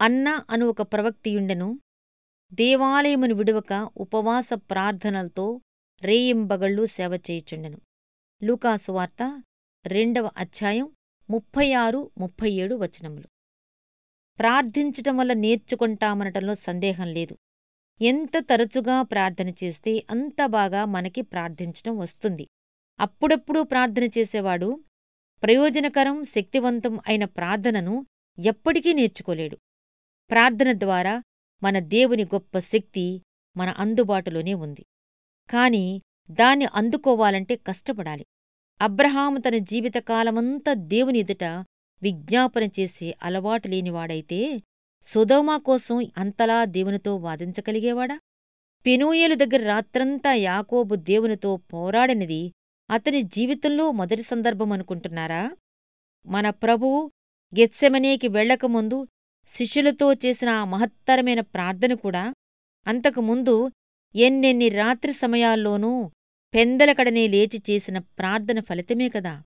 అన్న అను ఒక ప్రవక్తియుండెను దేవాలయమును విడువక ఉపవాస ప్రార్థనలతో రేయింబగళ్ళు సేవ చేయుచుండెను. లూకాసు వార్త రెండవ అధ్యాయం ముప్పై ఆరు ముప్పై ఏడు వచనములు. ప్రార్థించటం వల్ల నేర్చుకుంటామనటంలో సందేహం లేదు. ఎంత తరచుగా ప్రార్థన చేస్తే అంత బాగా మనకి ప్రార్థించటం వస్తుంది. అప్పుడప్పుడు ప్రార్థన చేసేవాడు ప్రయోజనకరం శక్తివంతం అయిన ప్రార్థనను ఎప్పటికీ నేర్చుకోలేడు. ప్రార్థన ద్వారా మన దేవుని గొప్ప శక్తి మన అందుబాటులోనే ఉంది. కాని దాన్ని అందుకోవాలంటే కష్టపడాలి. అబ్రహాము తన జీవితకాలమంతా దేవుని ఎదుట విజ్ఞాపన చేసే అలవాటు లేనివాడైతే సుధోమా కోసం అంతలా దేవునితో వాదించగలిగేవాడా? పెనూయేలు దగ్గర రాత్రంతా యాకోబు దేవునితో పోరాడినది అతని జీవితంలో మొదటి సందర్భమనుకుంటున్నారా మన ప్రభువు గెత్సెమనేకి వెళ్ళకముందు శిష్యులతో చేసిన ఆ మహత్తరమైన ప్రార్థన కూడా అంతకుముందు ఎన్నెన్ని రాత్రి సమయాల్లోనూ పెందలకడనే లేచి చేసిన ప్రార్థన ఫలితమే కదా.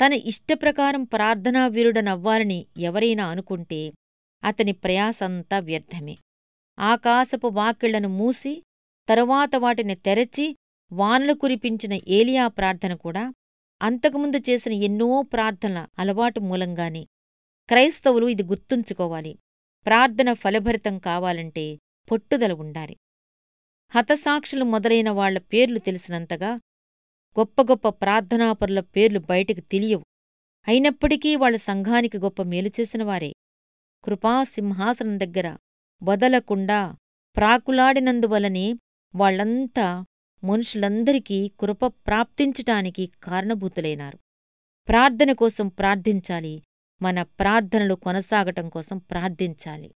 తన ఇష్టప్రకారం ప్రార్థనా వీరుడనవ్వాలని ఎవరైనా అనుకుంటే అతని ప్రయాసంతా వ్యర్థమే. ఆకాశపు వాకిళ్ళను మూసి తరువాత వాటిని తెరచి వానలు కురిపించిన ఏలియా ప్రార్థన కూడా అంతకుముందు చేసిన ఎన్నో ప్రార్థనల అలవాటు మూలంగానే క్రైస్తవులు ఇది గుర్తుంచుకోవాలి. ప్రార్థన ఫలభరితం కావాలంటే పొట్టుదల ఉండాలి. హతసాక్షులు మొదలైన వాళ్ళ పేర్లు తెలిసినంతగా గొప్ప గొప్ప ప్రార్థనాపరుల పేర్లు బయటికి తెలియవు. అయినప్పటికీ వాళ్ళ సంఘానికి గొప్ప మేలు చేసినవారే కృపాసింహాసనం దగ్గర వదలకుండా ప్రాకులాడినందువలనే వాళ్ళంతా మనుషులందరికీ కృప ప్రాప్తించటానికి కారణభూతులైనారు. ప్రార్థన కోసం ప్రార్థించాలి. మన ప్రార్థనలు కొనసాగటం కోసం ప్రార్థించాలి.